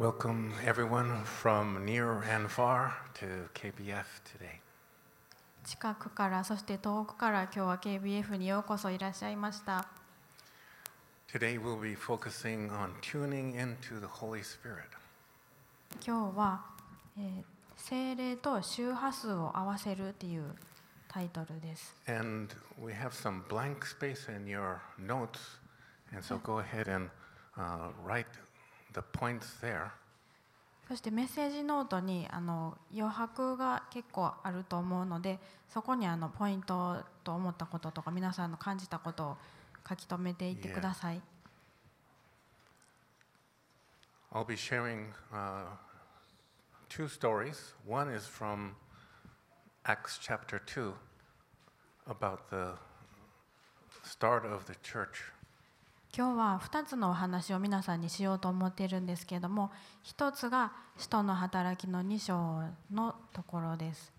Welcome everyone from near and far to KBF today. 近くからそして遠くから今日は KBF にようこそいらっしゃいました Today we'll be focusing on tuning into the Holy Spirit. 今日は、えー精霊と周波数を合わせるっていうタイトルです And we have some blank space in your notes, and so go ahead and uh, write the points there. そしてメッセージノートにあの余白が結構あると思うのでそこにあのポイントと思ったこととか皆さんの感じたことを書き留めていってください I'll be sharing uh, two stories. One is from Acts chapter 2 about the start of the church. 今日は2つのお話を皆さんにしようと思っているんですけれども1つが「使徒の働き」の2章のところです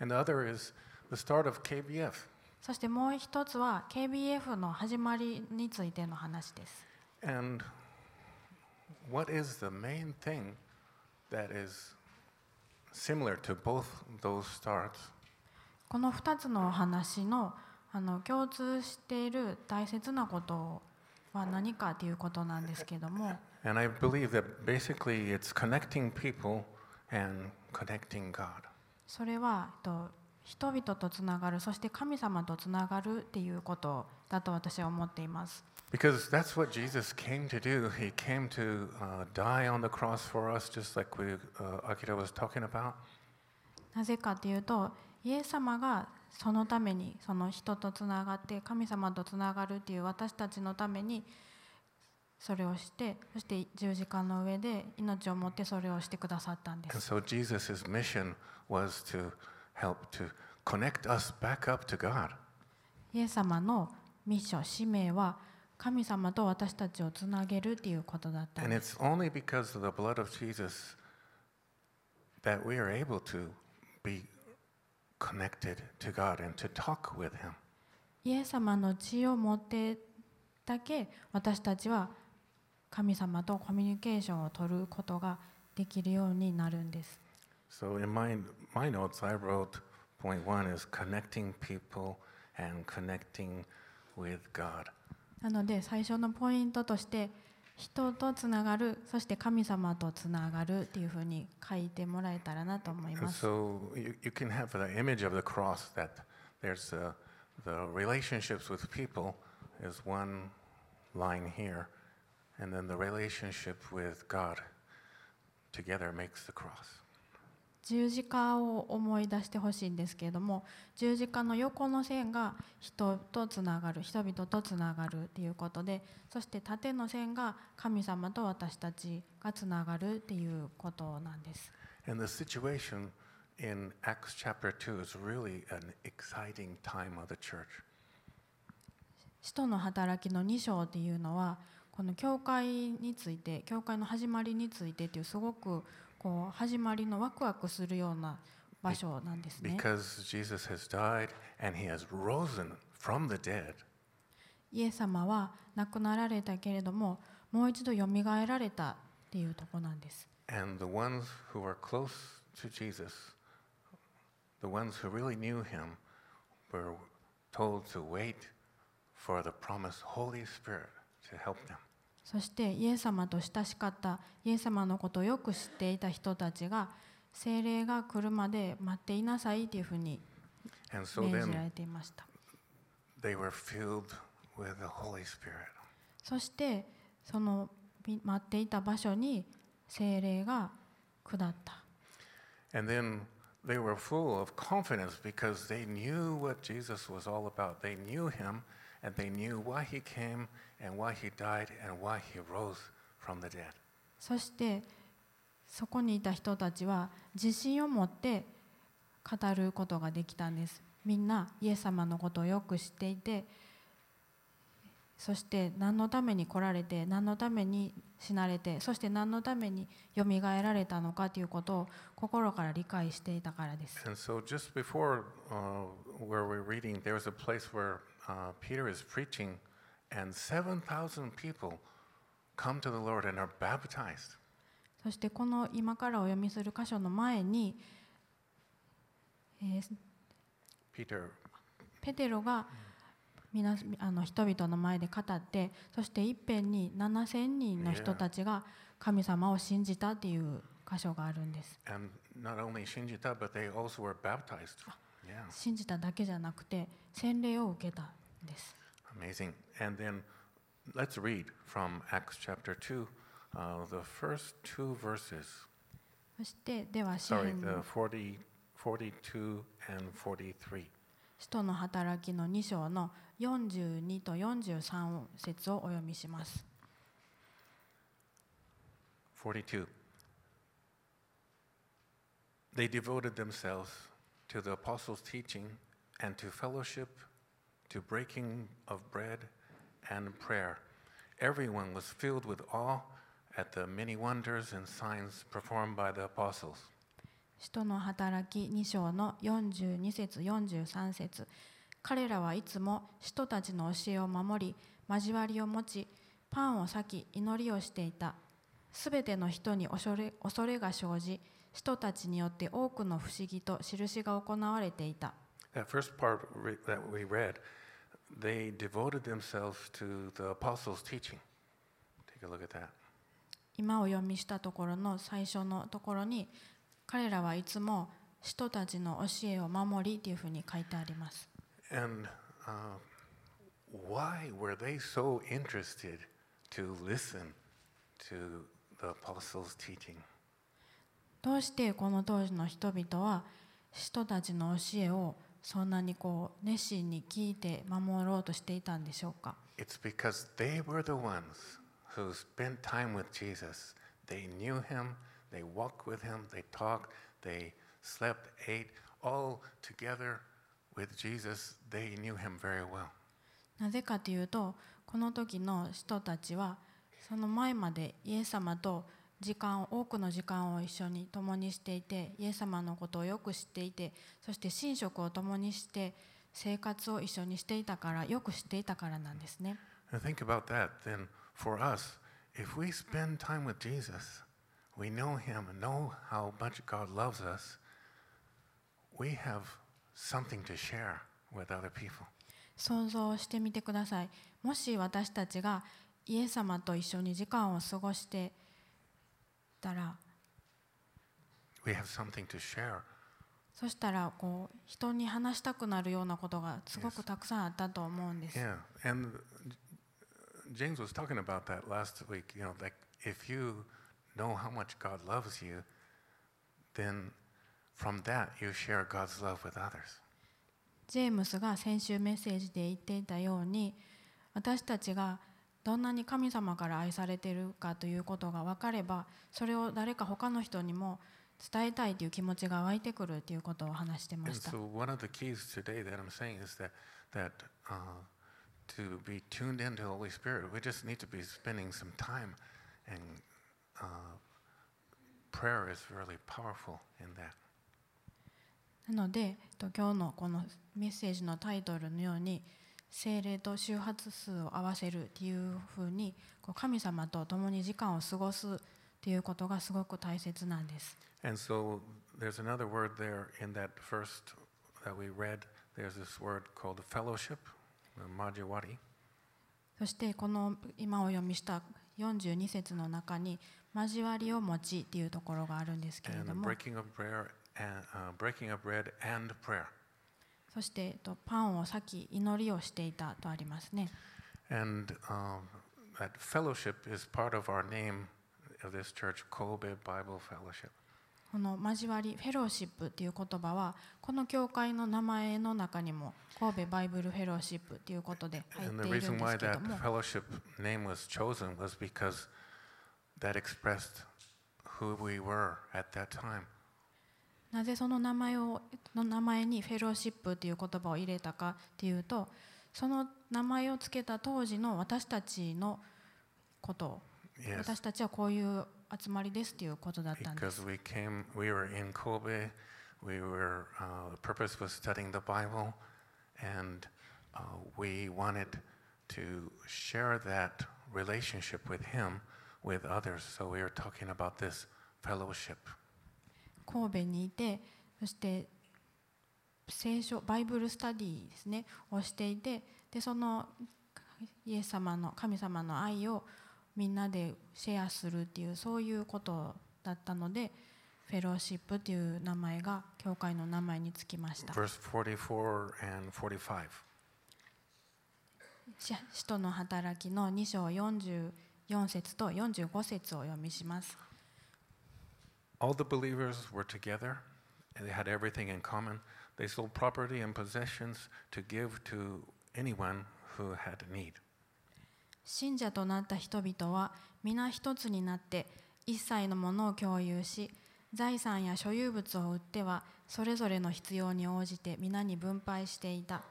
And the other is the start of KBF. そしてもう1つは KBF の始まりについての話です And what is the main thing that is similar to both those starts? この2つのお話のあの共通している大切なことは何かということなんですけども And I believe that basically it's connecting people and connecting God. それはと人々とつながるそして神様とつながるっていうことだと私は思っています Because that's what Jesus came to do. He came to uh, die on the cross for us, just like we, uh, Akira was talking about. なぜかというとイエス様がそのためにその人とつながって神様とつながるっていう私たちのためにそれをしてそして十字架の上で命をもってそれをしてくださったんで And す so Jesus' mission was to help to connect us back up to God. イエス様のミッション使命は神様と私たちをつなげるっていうことだったん And です it's only because of the blood of Jesus that we are able to be connected to God and to talk with Him. イエス様の血を持ってだけ私たちは神様とコミュニケーションを取ることができるようになるんです So in my, my notes, I wrote point one is connecting people and connecting with God. なので最初のポイントとして人とつながるそして神様とつながるっていうふうに書いてもらえたらなと思います so you, you can have the image of the cross that there's uh, the relationships with people is one line here, and then the relationship with God together makes the cross. 十字架を思い出してほしいんですけれども十字架の横の線が人とつながる人々とつながるっていうことでそして縦の線が神様と私たちがつながるっていうことなんです And the situation in Acts chapter 2 is really an exciting time of the church. 使徒の働きの2章っていうのはこの教会について教会の始まりについてっていうすごくこう始まりのワクワクするような場所なんですね。Because Jesus has died and he has risen from the dead. イエス様は亡くなられたけれどももう一度よみがえられたっていうとこなんです。And the ones who were close to Jesus, the ones who really knew him, were told to wait for the promised Holy Spirit to help them. そして、イエス様と親しかった、イエス様のことをよく知っていた人たちが、聖霊が来るまで待っていなさいというふうに命じられていました。そして、その待っていた場所に聖霊が下った。And then They were full of confidence because they knew what Jesus was all about. They knew him. そしてそこにいた人たちは自信を持って語ることができたんです。みんなイエス様のことをよく知っていて、そして何のために来られて、何のために死なれて、そして何のためによみがえられたのかということを心から理解していたからです。And so just before, uh, where Peter is preaching, and 7,000 people come to the Lord and are baptized. そしてこの今からお読みする箇所の前に、えー、ペテロがみなあの人々の前で語って、そして一遍に7000人の人たちが神様を信じたという箇所があるんです。信じただけじゃなくて洗礼を受けたんです。amazing. And then let's read from Acts chapter 2, uh, the first two verses. そしてでは詩 Sorry, 篇 the の 40, 42 and 43. 使徒の働きの2章の42と43節をお読みします。42. They devoted themselves to the apostles' teaching and to fellowship, to breaking of bread and prayer. Everyone was filled with awe at the many wonders and signs performed by the apostles. 使徒の働き2章の42節43節彼らはいつも使徒たちの教えを守り交わりを持ちパンを裂き祈りをしていたすべての人に恐れ恐れが生じ 人たちによって多くの不思議と印が行われていた。今お読みしたところの最初のところに彼らはいつも人たちの教えを守りというふうに書いてあります。And, why were they so interested to listen to the apostles' teaching? どうしてこの当時の人々は使徒たちの教えをそんなにこう熱心に聞いて守ろうとしていたんでしょうか It's because they were the ones who spent time with Jesus. They knew him, they walked with him, they talked, they slept, ate, all together with Jesus. They knew him very well. なぜかというとこの時の人たちはその前までイエス様と時間多くの時間を一緒に共にしていてイエス様のことをよく知っていてそして寝食を共にして生活を一緒にしていたからよく知っていたからなんですね。And think about that. Then, for us, if we spend time with Jesus, we know Him, know how much God loves us, we have something to share with other people. 想像してみてくださいもし私たちがイエス様と一緒に時間を過ごしてたら We have something to share. そしたらこう人に話したくなるようなことがすごくたくさんあったと思うんです。Yeah, and James was talking about that last week. You know, like if you know how much God loves you, then from that you share God's love with others. ジェームスが先週メッセージで言っていたように私たちがどんなに神様から愛されているかということが分かればそれを誰か他の人にも伝えたいという気持ちが湧いてくるということを話してました。so one of the keys today that I'm saying is that that uh, to be tuned into the Holy Spirit, we just need to be spending some time, and uh, prayer is really powerful in that. なので、今日のこのメッセージのタイトルのように精霊と周波数を合わせるっていうふうに神様と共に時間を過ごすっていうことがすごく大切なんです。そしてこの今お読みした42節の中に交わりを持ちっていうところがあるんですけれども。そしてえっとパンを裂き祈りをしていたとありますね。And um, that fellowship is part of our name of this church, Kobe Bible Fellowship. この交わりフェローシップっていう言葉はこの教会の名前の中にも神戸バイブルフェローシップっていうことで入っ And て the いるん reason で why すけど that も fellowship name was chosen was because that expressed who we were at that time. なぜその名前,をの名前にフェローシップという言葉を入れたかというとその名前を付けた当時の私たちのこと。私たちはこういう集まりですということだったんです。神様神戸にいてそして聖書バイブルスタディですねをしていてでそのイエス様の神様の愛をみんなでシェアするっていうそういうことだったのでフェローシップっていう名前が教会の名前につきました。Verse 44 and 45. 使使徒の働きの2章44節と45節をお読みします。All the believers were together, and they had everything in common. They sold property and possessions to give to anyone who had need. 信者となった人々は皆一つになって一切のものを共有し財産や所有物を売ってはそれぞれの必要に応じて皆に分配していた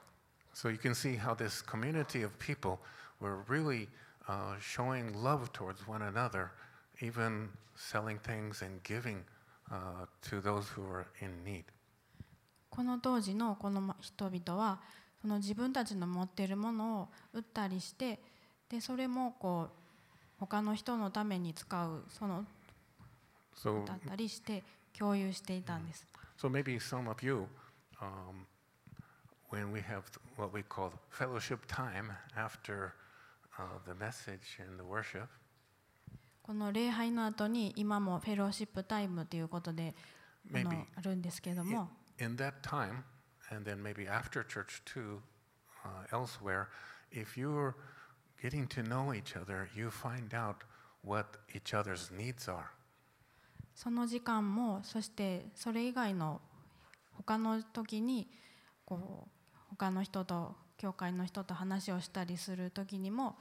So you can see how this community of people were really uh, showing love towards one another, Even selling things and giving uh, to those who were in need. この当時のこの人々はその自分たちの持っているものを売ったりしてでそれもこう他の人のために使うそのだったりして共有していたんです。so maybe some of you, um, when we have what we call fellowship time after uh, the message and the worship, この礼拝の後に今もフェローシップタイムということであのあるんですけれども in that time, and then maybe after church too, uh, elsewhere, if you're getting to know each other, you find out what each other's needs are. その時間もそしてそれ以外の他の時にこう他の人と教会の人と話をしたりする時にも、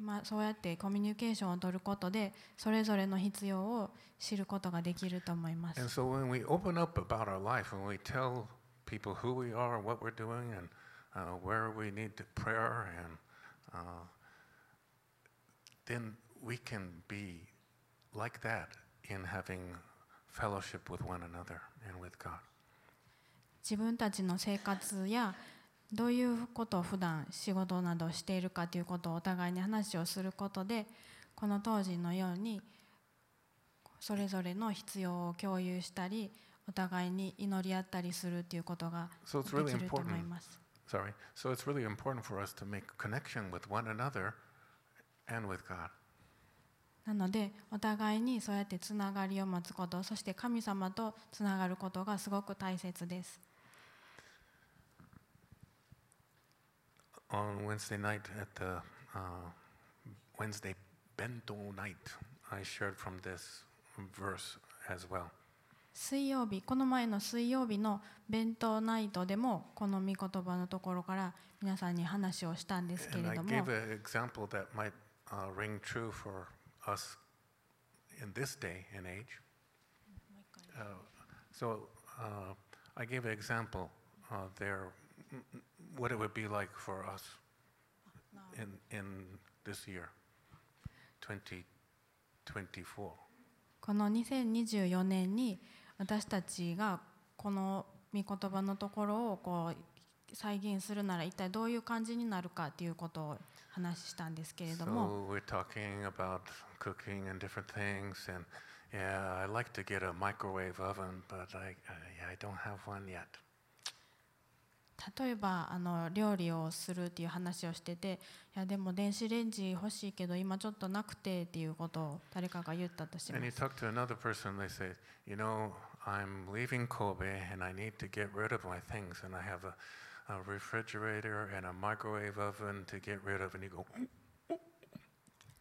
まあ、そうやってコミュニケーションを取ることでそれぞれの必要を知ることができると思いま And す。so when we open up about our life, when we tell people who we are, what we're doing, and uh, where we need to prayer, and uh, then we can be like that in having fellowship with one another and with God. 自分たちの生活やどういうことを普段仕事などをしているかということをお互いに話をすることでこの当時のようにそれぞれの必要を共有したりお互いに祈り合ったりするということができると思い.ます。Sorry. So it's really important for us to make connection with one another and with God. なのでお互いにそうやってつながりを持つことそして神様とつながることがすごく大切です。On Wednesday night at the uh, Wednesday bento night, I shared from this verse as well. 水曜日この前の水曜日の弁当ナイトでもこの御言葉のところから皆さんに話をしたんですけ And れ I ども gave an example that might uh, ring true for us in this day and age. Uh, so uh, I gave an example uh, there, mm, mm, What it would be like for us in, in this year, 2024. この2024年に私たちがこの御言葉のところをこう再現するなら一体どういう感じになるかということを話したんですけれども So we're talking about cooking and different things, and yeah, I like to get a microwave oven, but I, I, I don't have one yet. 例えばあの料理をするっていう話をしてていやでも電子レンジ欲しいけど今ちょっとなくてっていうことを誰かが言ったとし And you talk to another person, they say, you know, I'm leaving Kobe and I need to get rid of my things, and I have a, a refrigerator and a microwave oven to get rid of, and you go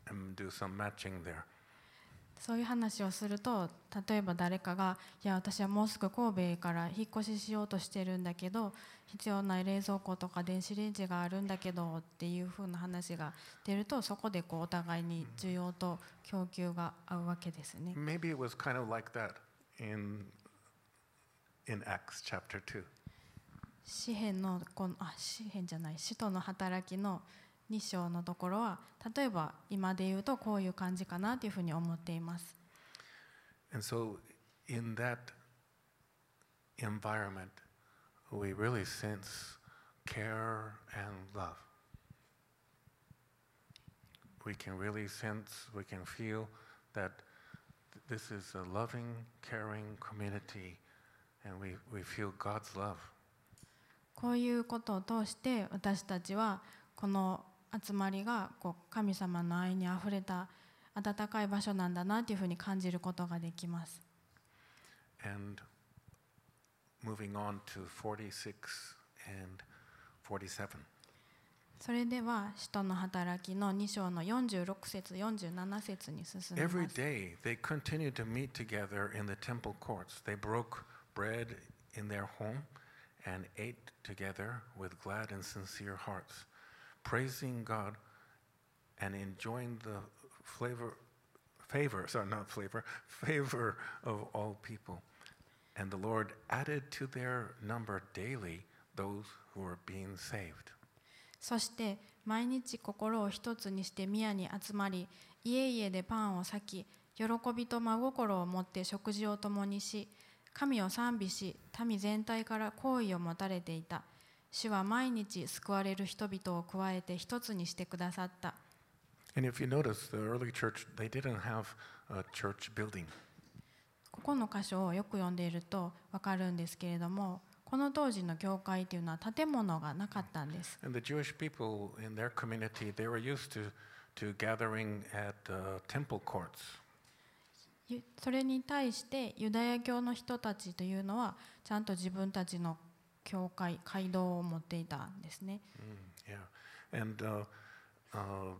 and do some matching there. そういう話をすると例えば誰かが「いや私はもうすぐ神戸から引っ越ししようとしてるんだけど必要な冷蔵庫とか電子レンジがあるんだけど」っていうふうな話が出るとそこでこうお互いに需要と供給が合うわけですね。Maybe it was kind of like that in, in Acts chapter 2. 詩篇のこのあ詩篇じゃない使徒の働きの2章のところは例えば今で言うとこういう感じかなというふうに思っています。And so, in that environment, we really sense care and love. We can really sense, we can feel that this is a loving, caring community, and we, we feel God's love. こういうことを通して私たちはこの集まりがこう神様の愛にあふれた温かい場所なんだなというふうに感じることができます。And moving on to 46 and 47. それでは使徒の働きの2章の46節47節に進み Every ます。day they continued to meet together in the temple courts. They broke bread in their home and ate together with glad and sincere hearts, praising God and enjoying the flavor, favor, sorry, not flavor, favor of all people. And the Lord added to their number daily those who were being saved. そして毎日心を一つにして宮に集まり家々でパンを裂き喜びと真心を持って食事を共にし神を賛美し民全体から好意を持たれていた主は毎日救われる人々を加えて一つにしてくださった And if you notice, the early church, they didn't have a church building. ここの箇所をよく読んでいると分かるんですけれどもこの当時の教会というのは建物がなかったんです And the Jewish people in their community, they were used to, to gathering at uh, temple courts. ゆそれに対してユダヤ教の人たちというのはちゃんと自分たちの教会街道を持っていたんですね Mm, yeah. And, uh, uh,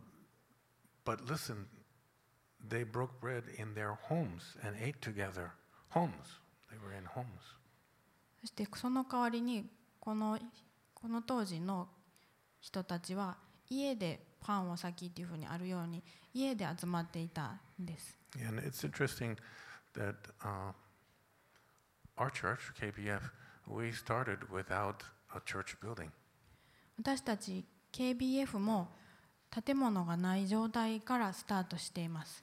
but listen, they broke bread in their homes and ate together. Homes. They were in homes. そしてその代わりにこのこの当時の人たちは家でパンを裂きっていうふうにあるように家で集まっていたんです And it's interesting that uh, our church, KBF, 私たち KBF も建物がない状態からスタートしています。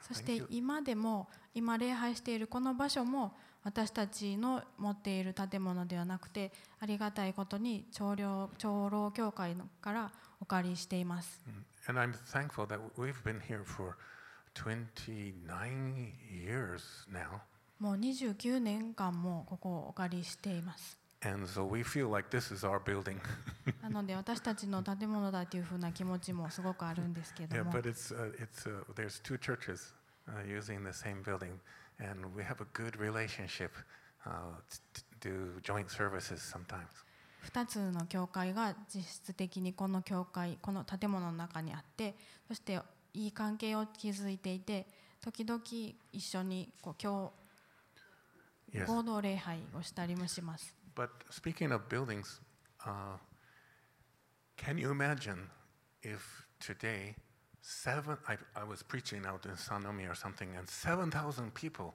そして今でも今礼拝しているこの場所も私たちの持っている建物ではなくてありがたいことに長老,長老教会からお借りしています。もう29年間もここをお借りしています。なので私たちの建物だというふうな気持ちもすごくあるんですけど。2つの教会が実質的にこの教会この建物の中にあってそしていい関係を築いていて時々一緒にこう教.合同礼拝をしたりもします。But speaking of buildings, uh, can you imagine if today seven? I, I was preaching out in Sanomi or something, and seven thousand people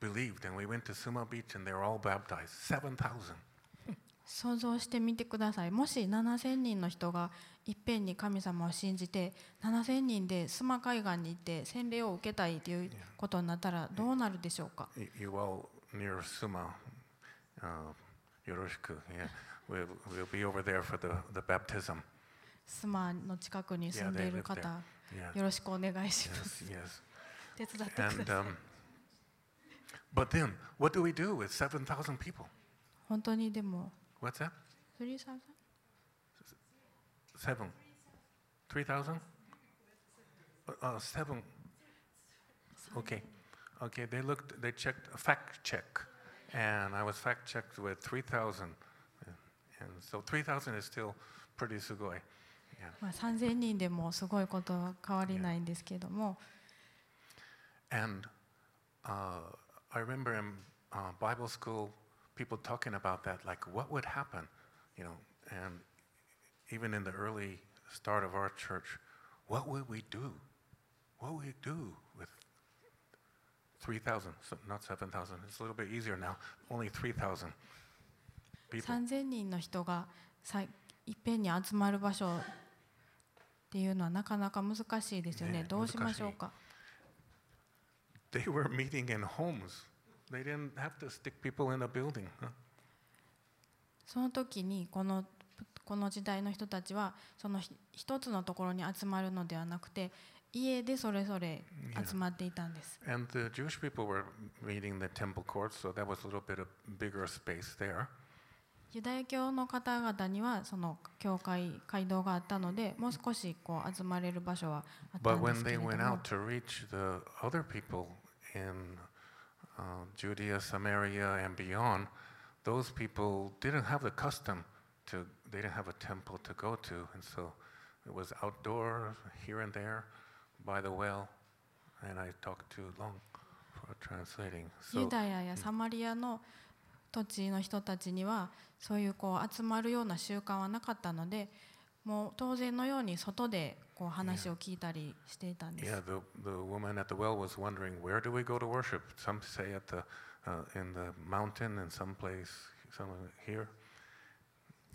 believed, and we went to Suma Beach, and they were all baptized. Seven thousand. 想像してみてください。もし7000人の人がいっぺんに神様を信じて、7000人でスマ海岸に行って洗礼を受けたいということになったらどうなるでしょうか ?You will near スマ、よろしく。Yeah. We'll, we'll be over there for the, the baptism. スマの近くに住んでいる方、yeah, yeah. よろしくお願いします。Yes, yes. 手伝ってください。And, um, but then, what do we do with 7,000 people? 本当にでも。What's that? 3000 Seven. Three thousand? Uh, uh, seven. Okay. Okay, they looked, they checked, fact check. And I was fact checked with 3,000. And so 3,000 is still pretty sugoi. Yeah. まあ、3000人でもすごいことは変わりないんですけども And uh, I remember in uh, Bible school, people talking about that, like what would happen, you know, and even in the early start of our church, what would we do? What would we do with 3,000, so not 7,000? It's a little bit easier now, only 3,000 people. 3000人の人がさいいっぺんに集まる場所っていうのはなかなか難しいですよねねどうしましょうか They were meeting in homes. They didn't have to stick people in a building. その時にこのこの時代の人たちはそのひ一つのところに集まるのではなくて家でそれぞれ集まっていたんです。And the Jewish people were meeting the temple courts, so that was a little bit of bigger space there. ユダヤ教の方々にはその教会街道があったのでもう少しこう集まれる場所はあった But んで when すけ they れども went out to reach the other people in uh, Judea, Samaria, and beyond, those people didn't have the custom to, they didn't have a temple to go to. And so it was outdoors, here and there, by the well. And I talked too long for translating. ユ So, ダヤやサマリアの土地の人たちにはそういうこう集まるような習慣はなかったのでもう当然のように外で こう話を聞いたりしていたんです。yeah, the, the woman at the well was wondering, where do we go to worship? Some say at the, uh, in the mountain, and some place, some here.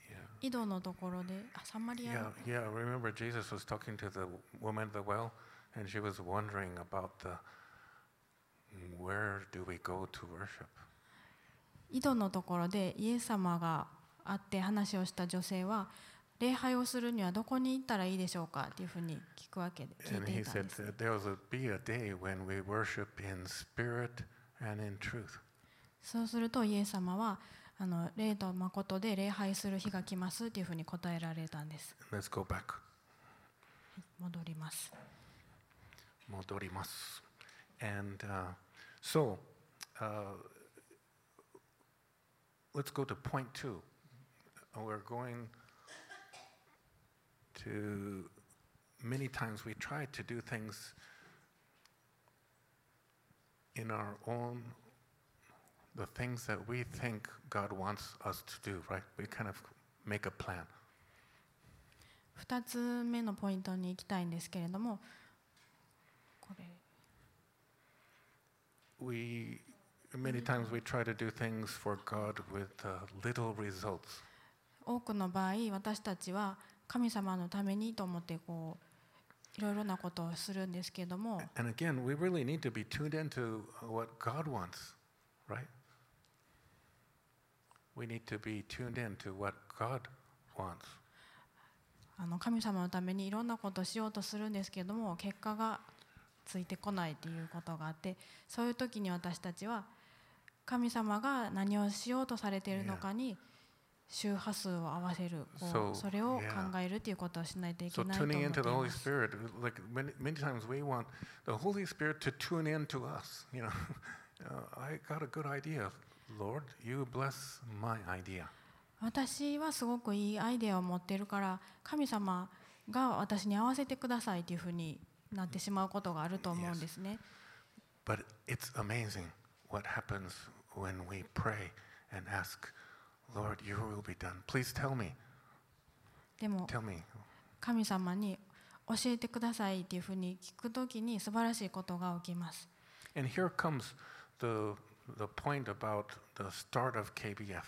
Yeah. 井戸のところであサマリア Yeah, yeah. Remember, Jesus was talking to the woman at the well, and she was wondering about the where do we go to worship? 井戸のところでイエス様が会って話をした女性は礼拝をするにはどこに行ったらいいでしょうかというふうに聞くわけで聞いていたんです。そうすると、イエス様は、あの礼と誠で礼拝する日が来ますというふうに答えられたんです。戻ります。戻ります。And, uh, so, uh, let's go to point two. We're going to to, many times we try to do things in our own, the things that we think God wants us to do, right? We kind of make a plan. 2つ目のポイントに行きたいんですけれどもこれ We, many times we try to do things for God with uh, little results. 多くの場合私たちは 神様のためにと思ってこういろいろなことをするんですけれども And again, we really need to be tuned into what God wants, right? We need to be tuned into what God wants. あの神様のためにいろんなことをしようとするんですけれども結果がついてこないということがあってそういう時に私たちは神様が何をしようとされているのかに周波数を合わせるこ So, うそれを.考えるということをしないといけ So ないと思っ tuning て into い the Holy ます Spirit, like many, many times we want the Holy Spirit to tune in to us. You know, uh, I got a good idea, Lord. You bless my idea. 私はすごくいいアイデアを持っているから神様が私に合わせてくださいというふうになってしまうことがあると思うんですね。But it's amazing what happens when we pray and ask, Lord, your will be done. Please tell me. でも Tell me. 神様に教えてくださいっていうふうに聞くときに素晴らしいことが起きます。And here comes the, the point about the start of KBF.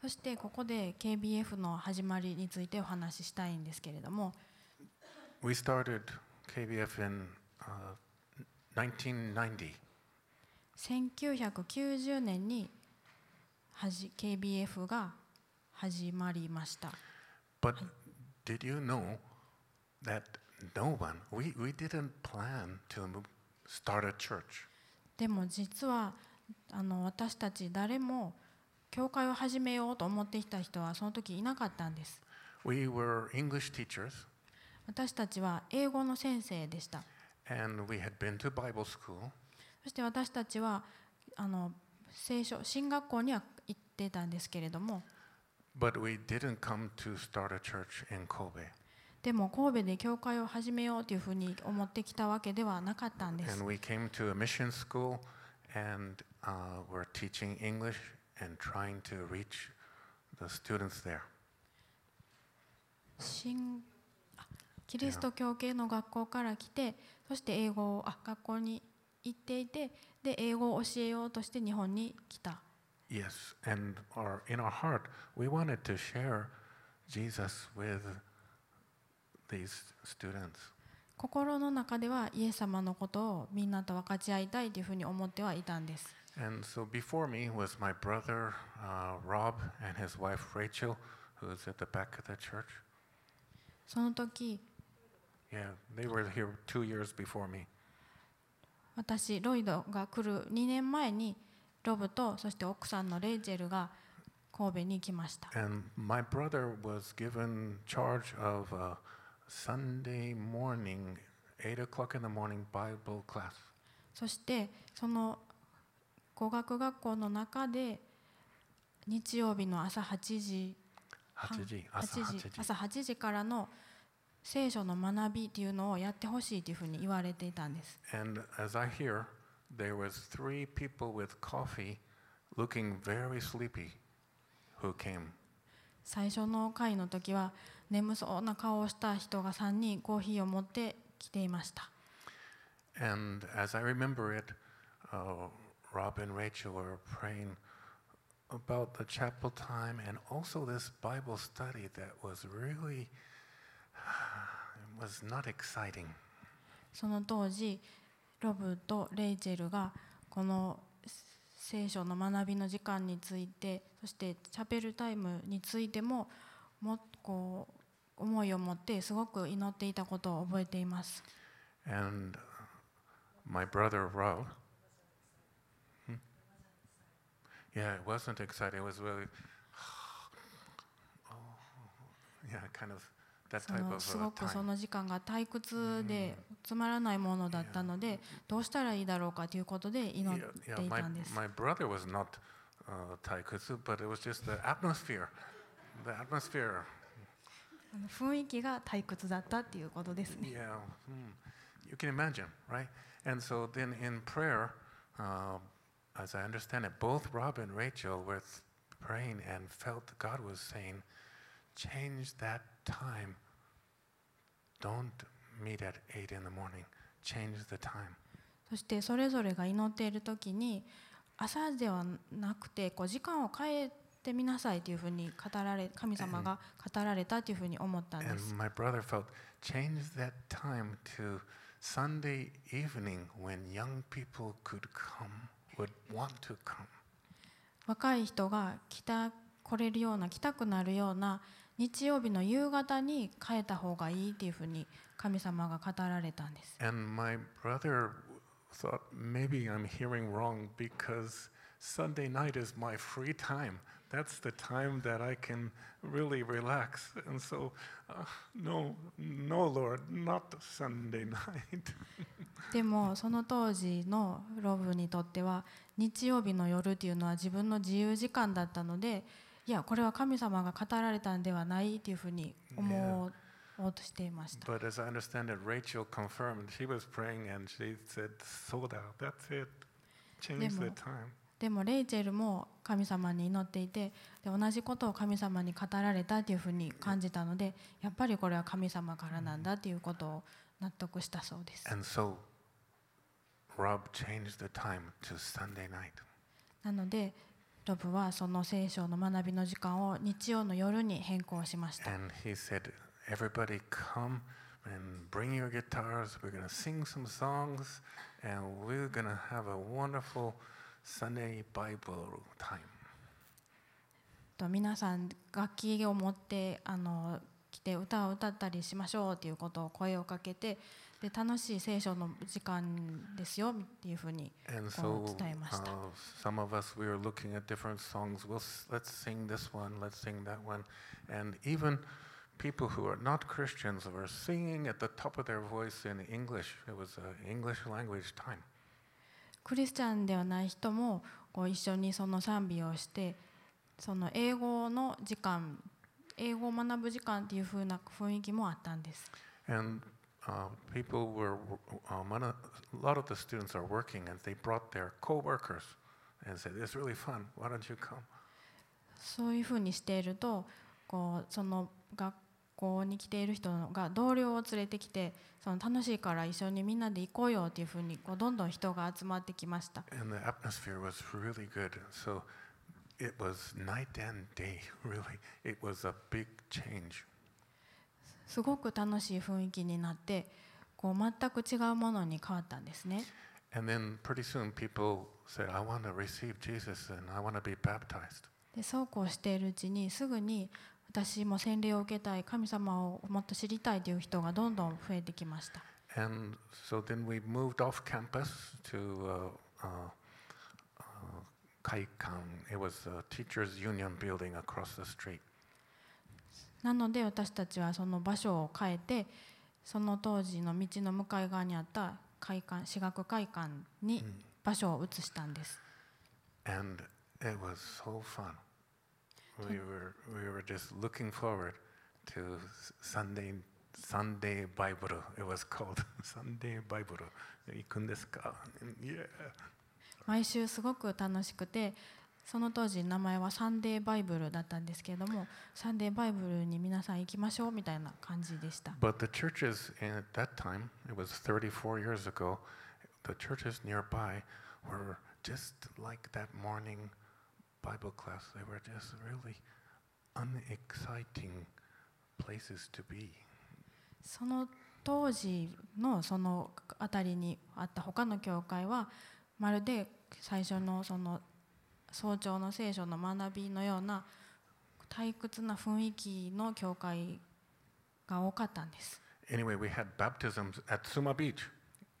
そしてここで KBF の始まりについてお話ししたいんですけれども We started KBF in uh, 1990. 1990年に KBF が始まりました。But did you know that no one, we, we didn't plan to start a church. でも実はあの私たち誰も教会を始めようと思ってきた人はその時いなかったんです。We were English teachers 私たちは英語の先生でした。and we had been to Bible school. そして私たちはあの聖書進学校には行ってたんですけれども But we didn't come to start a church in Kobe. でも神戸で教会を始めようというふうに思ってきたわけではなかったんです And we came to a mission school and uh, we're teaching English and trying to reach the students there. 新あキリスト教系の学校から来てそして英語をあ学校に行っていてで英語を教えようとして日本に来た Yes, and our, in our heart, we wanted to share Jesus with these students. 心の中ではイエス様のことをみんなと分かち合いたいというふうに思ってはいたんです And so before me was my brother uh, Rob and his wife Rachel, who's at the back of the church. その時 Yeah, they were here two years before me. 私ロイドが来る2年前にロブとそして奥さんのレイチェルが神戸に来ました And my brother was given charge of a Sunday morning, 8 o'clock in the morning Bible class. そしてその語学学校の中で日曜日の朝8時半8時、朝8 8時時。朝8時からの聖書の学びっていうのをやってほしいというふうに言われていたんです And as I hear, there was three people with coffee looking very sleepy who came. 最初の回の時は眠そうな顔をした人が3人コーヒーを持ってきていました And as I remember it, uh, Rob and Rachel were praying about the chapel time and also this Bible study that was really was not exciting. その当時ロブとレイチェルがこの聖書の学びの時間についてそしてチャペルタイムについてももこう思いを持ってすごく祈っていたことを覚えています And my brother Hmm? yeah, it wasn't exciting. It was really, oh, yeah, kind of す uh, ごくそ.の時間が退屈でつまらないものだったのでどうしたらいいだろうかということで祈っていたんです my brother was not uh, taikutsu, but it was just the atmosphere. The atmosphere. 雰囲気が退屈だったっていうことですね Yeah, hmm. you can imagine, right? And so then in prayer, uh, as I understand it, both Rob and Rachel were praying and felt God was saying, change that time. Don't meet at eight in the morning. Change the time. そしてそれぞれが祈っているときに朝ではなくてこう時間を変えてみなさいというふうに語られ神様が 語られたというふうに思ったんです。若い人が来た来れるような来たくなるような。日曜日の夕方に変えた方がいいというふうに神様が語られたんです。でもその当時のロブにとっては日曜日の夜というのは自分の自由時間だったので、やこれは神様が語られたんではないというふに思う。But as I たでもレイチェルも神様に祈っていてで同じことを神様に語られたというふうに感じたのでやっぱりこれは神様からなんだっていうことを納得したそうです。なのでト部はその聖書の学びの時間を日曜の夜に変更しました。と皆さん、楽器を持ってあの来て歌を歌ったりしましょうということを声をかけて。で楽しい聖書の時間ですよっていうふうに so う伝えました uh, some of us, we were looking at different songs. We'll, let's sing this one, let's sing that one. And even people who are not Christians were singing at the top of their voice in English. It was an English language time. クリスチャンではない人もこう一緒にその賛美をしてその英語の時間英語を学ぶ時間っていう風な雰囲気もあったんです。And uh, people were, um, a lot of the students are working and they brought their co-workers and said, it's really fun, why don't you come? そういうふうにしているとこうその学校に来ている人が同僚を連れてきてその楽しいから一緒にみんなで行こうよっていうふうにこうどんどん人が集まってきました。And the atmosphere was really good. So it was night and day, really. It was a big change. すごく楽しい雰囲気になってこう全く違うものに変わったんですね。And then pretty soon people said, I want to receive Jesus and I want to be baptized. でそうこうしているうちにすぐに私も洗礼を受けたい神様をもっと知りたいという人がどんどん増えてきました And so then we moved off campus to uh, uh, uh, Kaikan. It was a teachers' union building across the street. なので私たちはその場所を変えてその当時の道の向かい側にあった会館私学会館に場所を移したんです。毎週すごく楽しくて、その当時名前はサンデーバイブルだったんですけれどもサンデーバイブルに皆さん行きましょうみたいな感じでした But the churches in, at that time, it was 34 years ago, the churches nearby were just like that morning Bible class. They were just really unexciting places to be. その当時のその辺りにあった他の教会はまるで最初のその早朝の聖書の学びのような退屈な雰囲気の教会が多かったんです Anyway, we had baptisms at Suma Beach.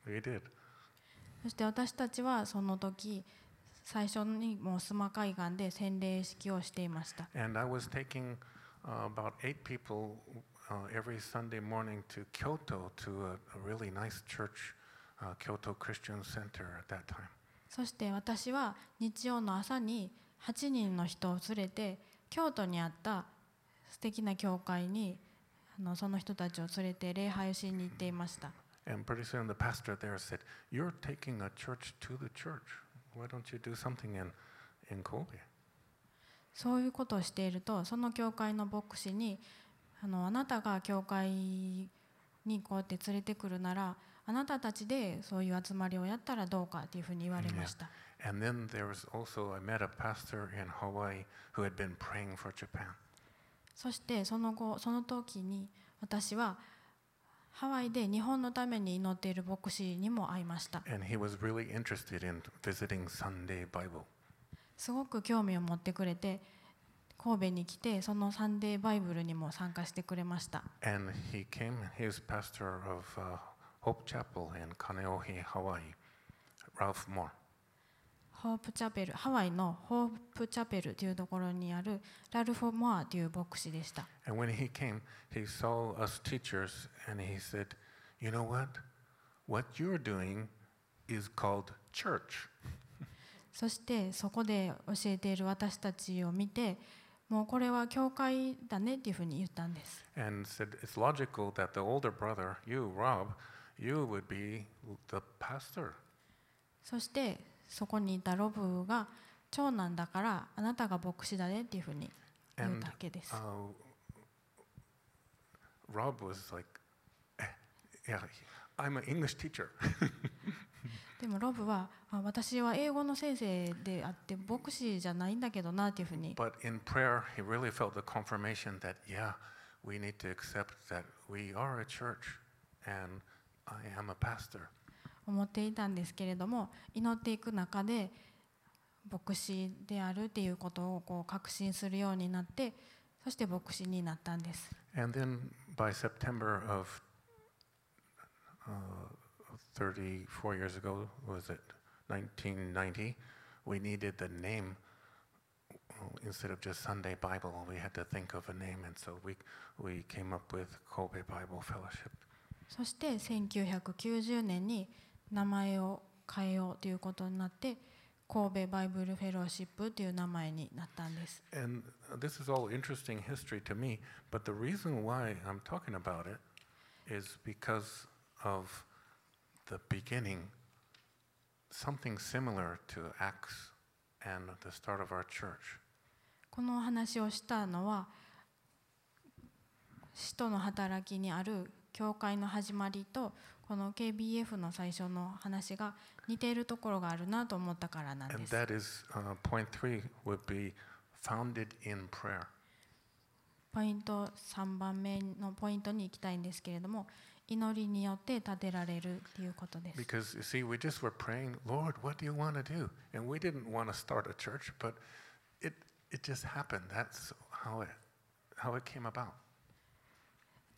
We did. そして私たちはその時最初にもう須磨海岸で洗礼式をしていました And I was taking uh, about eight people uh, every Sunday morning to Kyoto to a, really nice church, uh, Kyoto Christian Center at that time. そして私は日曜の朝に8人の人を連れて京都にあった素敵な教会にあのその人たちを連れて礼拝をしに行っていました And pretty soon the pastor there said, You're taking a church to the church. Why don't you do something in, in Kobe? そういうことをしているとその教会の牧師にあのあなたが教会にこうやって連れてくるならあなたたちでそういう集まりをやったらどうかというふうに言われました。そしてその後、その時に私はハワイで日本のために祈っている牧師にも会いました。Really、すごく興味を持ってくれて、神戸に来て、そのサンデーバイブルにも参加してくれました。Hope Chapel in Kaneohe, Hawaii, Ralph Moore. ホープチャペルハワイのホープチャペルというところにあるラルフ・モアという牧師でした And when he came, he saw us teachers and he said, You know what? What you're doing is called church. そしてそこで教えている私たちを見てもうこれは教会だねっていうふうに言ったんです And said, It's logical that the older brother, you, Rob, you would be the pastor. そしてそこにいたロブが長男だからあなたが牧師だねっていうふうに言う And だけです。 uh, Rob was like, "Eh, Yeah, I'm an English teacher. でもロブはあ私は英語の先生であって牧師じゃないんだけどなっていうふうに But in prayer, he really felt the confirmation that, yeah, we need to accept that we are a church and I am a pastor. 思っていたんですけれども祈っていく中で牧師であるっていうことをこう確信するようになってそして牧師になったんです。And then by September of uh, 34 years ago, was it 1990, we needed the name uh, instead of just Sunday Bible. We had to think of a name, and so we, we came up with Kobe Bible Fellowship. そして1990年に名前を変えようということになって神戸バイブルフェローシップという名前になったんです。And this is all interesting history to me, but the reason why I'm talking about it is because of the beginning, something similar to Acts and the start of our church. このお話をしたのは使徒の働きにある教会の始まりとこの KBF の最初の話が似ているところがあるなと思ったからなんです。that is uh, point three would be founded in prayer. ポイント3番目のポイントに行きたいんですけれども祈りによって建てられるということです。Because you see, we just were praying, Lord, what do you want to do? And we didn't want to start a church, but it, it just happened. That's how it, how it came about.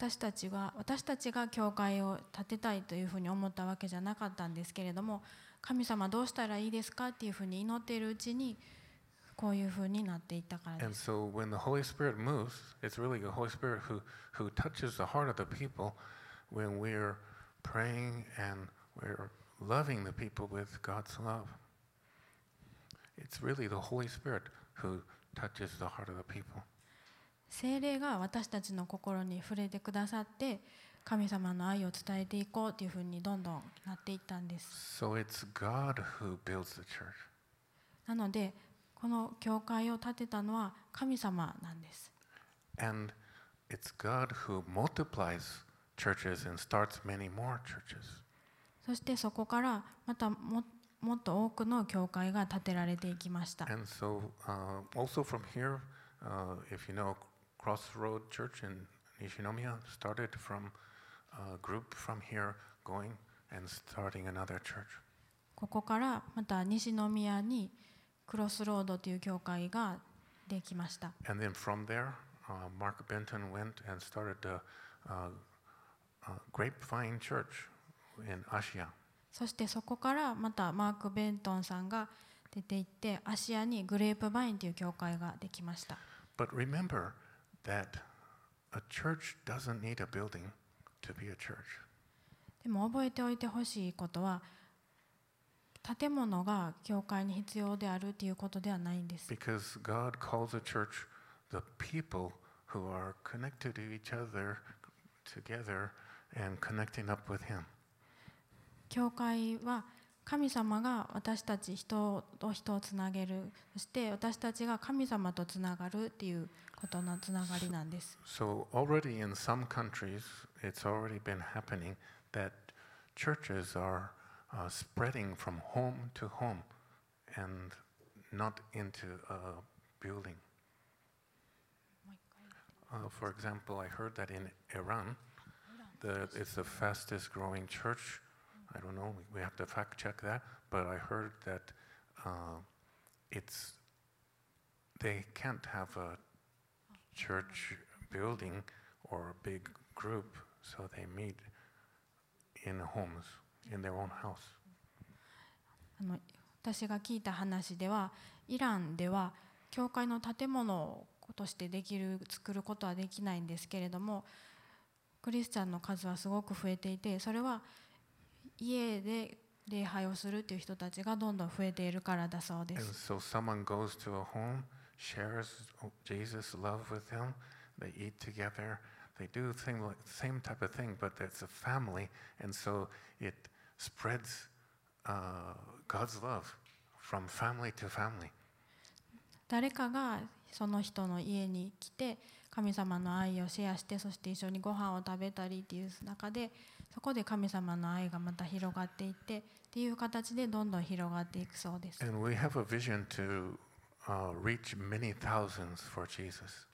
私たちは私たちが教会を建てたいというふうに思ったわけじゃなかったんですけれども神様どうしたらいいですかっていうふうに祈っているうちにこういうふうになっていったからで And。so when the Holy Spirit moves, it's really the Holy Spirit who, who touches the heart of the people when we're praying and we're loving the people with God's love. It's really the Holy Spirit who touches the heart of the people. 聖霊が私たちの心に触れてくださって神様の愛を伝えていこうというふうにどんどんなっていったんです。So it's God who builds the church. なのでこの教会を建てたのは神様なんです。And it's God who multiplies churches and starts many more churches. そしてそこからまたももっと多くの教会が建てられていきました。And so, uh, also from here, uh, if you know, Crossroad Church in Nishinomiya started from a group from here going and starting another church. ここからまた西宮にクロスロードという教会ができました。And then from there, uh, Mark Benton went and started a, uh, uh, Grapevine Church in Asia. そしてそこからまたマーク・ベントンさんが出て行ってアシアにグレープバインという教会ができました。But remember that a church doesn't need a building to be a church. でも覚えておいてほしいことは建物が教会に必要であるということではないんです。Because God calls a church the people who are connected to each other together and connecting up with Him. 教会は神様が私たち人と人をつなげるそして私たちが神様とつながるっていうことのつながりなんです So, already in some countries, it's already been happening that churches are uh, spreading from home to home and not into a building. Uh, for example, I heard that in Iran, the, it's the fastest growing church. I don't know, we have to fact check that, but I heard that uh, it's they can't have a church building or big group, so they meet in homes, in their own house. あの私が聞いた話ではイランでは教会の建物としてできる作ることはできないんですけれどもクリスチャンの数はすごく増えていてそれは家で礼拝をするという人たちがどんどん増えているからだそうで And す。so someone goes to a home, shares Jesus' love with them, they eat together, they do thing like same type of thing, but it's a family, and so it spreads uh, God's love from family to family. 誰かがその人の家に来て神様の愛をシェアしてそして一緒にご飯を食べたりっていう中でそこで神様の愛がまた広がっていってっていう形でどんどん広がっていくそうです。 And we have a vision to uh, reach many thousands for Jesus.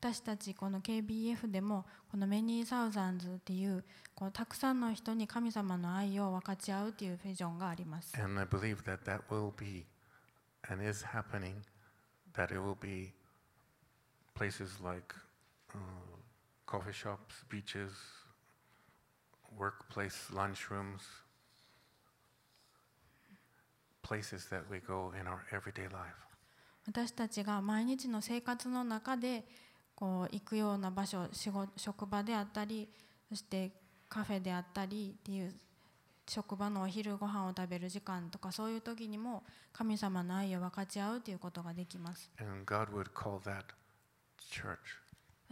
私たちこの KBF でもこのメニーサウザンズっていうこうたくさんの人に神様の愛を分かち合うっていうビジョンがあります。 And I believe that that will be and is happening, that it will be places like uh, coffee shops, beaches, workplace lunchrooms, Places that we go in our everyday life. 私たちが毎日の生活の中でこう行くような場所仕事職場であったりそしてカフェであったりっていう職場のお昼ご飯を食べる時間とかそういう時にも神様の愛を分かち合うということができます And God would call that church.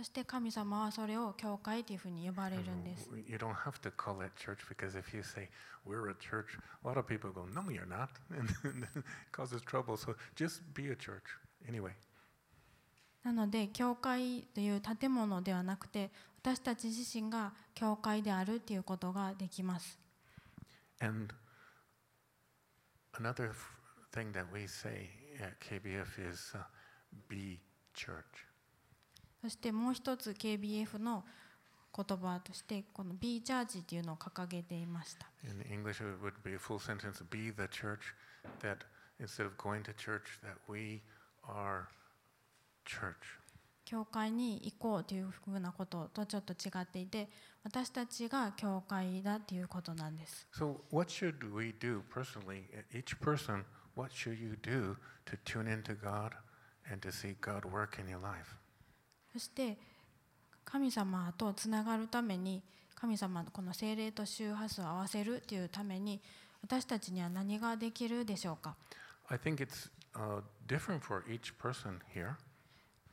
そして神様はそれを教会というふうに呼ばれるんです You don't have to call it church because if you say we're a church, a lot of people go, "No, you're not," and it causes trouble. So just be a church anyway. なので教会という建物ではなくて私たち自身が教会であるということができます And another thing that we say at KBF is uh, be church. そしてもう一つ KBF の言葉としてこの Be Church っていうのを掲げていました。In English, it would be a full sentence be the church, that instead of going to church, that we are church. 教会に行こうというふうなこととちょっと違っていて私たちが教会だっていうことなんです So, what should we do personally? Each person, what should you do to tune into God and to see God work in your life? そして神様とつながるために神様のこの精霊と周波数を合わせるというために私たちには何ができるでしょうか I think it's uh, different for each person here,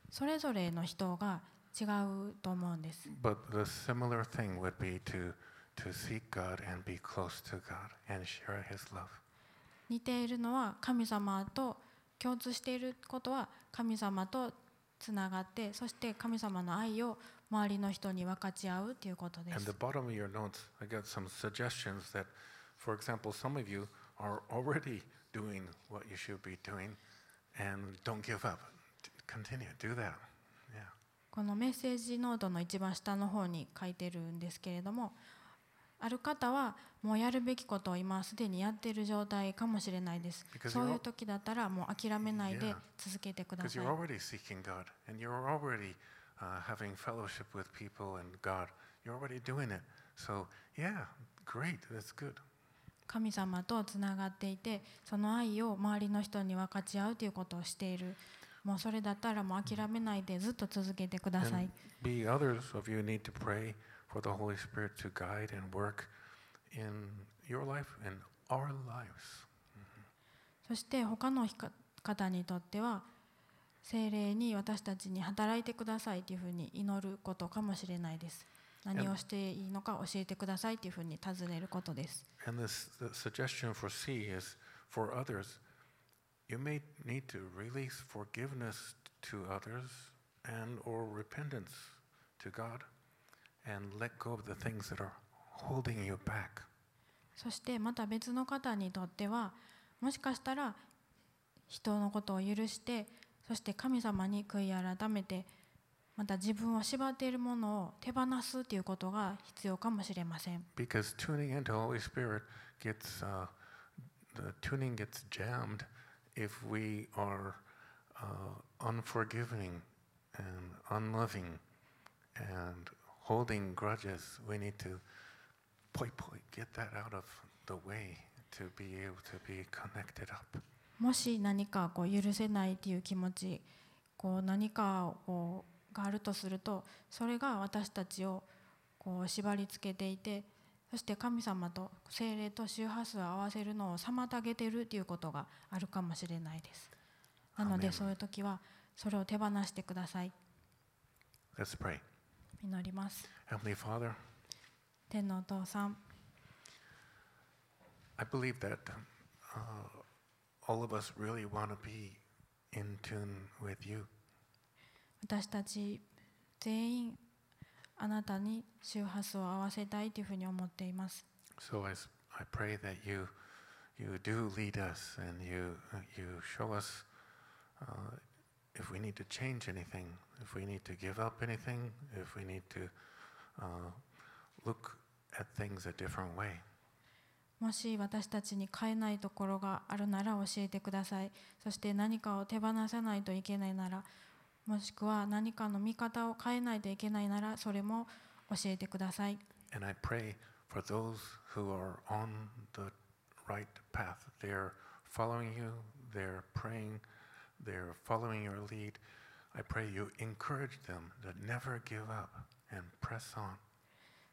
それぞれの人が違うと思うんです。but the similar thing would be to, to seek God and be close to God and share His love. 似ているのは神様と共通していることは神様とつながって、そして神様の愛を周りの人に分かち合うということです。このメッセージノートの一番下の方に書いてるんですけれども、ある方はもうやるべきことを今すでにやっている状態かもしれないです。そういう時だったらもう諦めないで続けてください。神様とつがっていて、その愛を周りの人に分かち合うということをしている。もうそれだったらもう諦めないでずっと続けてください。そして他の方にとっては精霊に私たちに働いてくださいというふうに祈ることかもしれないです。何をしていいのか教えてくださいというふうに尋ねることです。そしてまた別の方にとってはもしかしたら人のことを許してそして神様に悔い改めてまた自分を縛っているものを手放すということが必要かもしれません。Holding grudges. We need to poi poi, get that out of the way to be able to be connected up. もし何かこう許せないという気持ちこう何かをこうがあるとするとそれが私たちをこう縛り付けていてそして神様と精霊と周波数を合わせるのを妨げているということがあるかもしれないですなのでそういう時はそれを手放してください Let's pray. 祈ります Heavenly Father, 天のお父さん I believe that uh, all of us really want to be in tune with you. 私たち全員あなたに周波数を合わせたいというふうに思っています So I, I pray that you, you do lead us and you, uh, you show us uh, if we need to change anything, if we need to give up anything, if we need to uh, look at things a different way. もし私たちに変えないところがあるなら教えてくださいそして何かを手放さないといけないならもしくは何かの見方を変えないといけないならそれも教えてください And I pray for those who are on the right path. They're following you, they're praying, They're following your lead. I pray you encourage them to never give up and press on.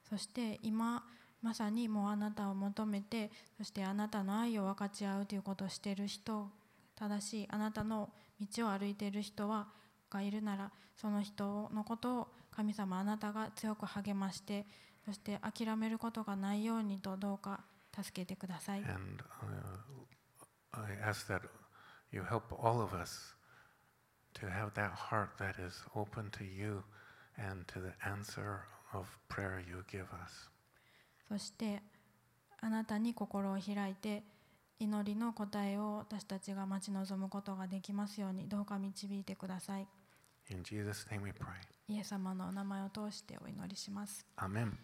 そして今まさにもうあなたを求めてそしてあなたの愛を分かち合うということをしている人正しいあなたの道を歩いている人はがいるならその人のことを神様あなたが強く励ましてそして諦めることがないようにとどうか助けてください And uh, I ask that you help all of us to have that heart that is open to you and to the answer of prayer you give us. そしてあなたに心を開いて祈りの答えを私たちが待ち望むことができますようにどうか導いてください In Jesus' name we pray. イエス様のお名前を通してお祈りします。アーメン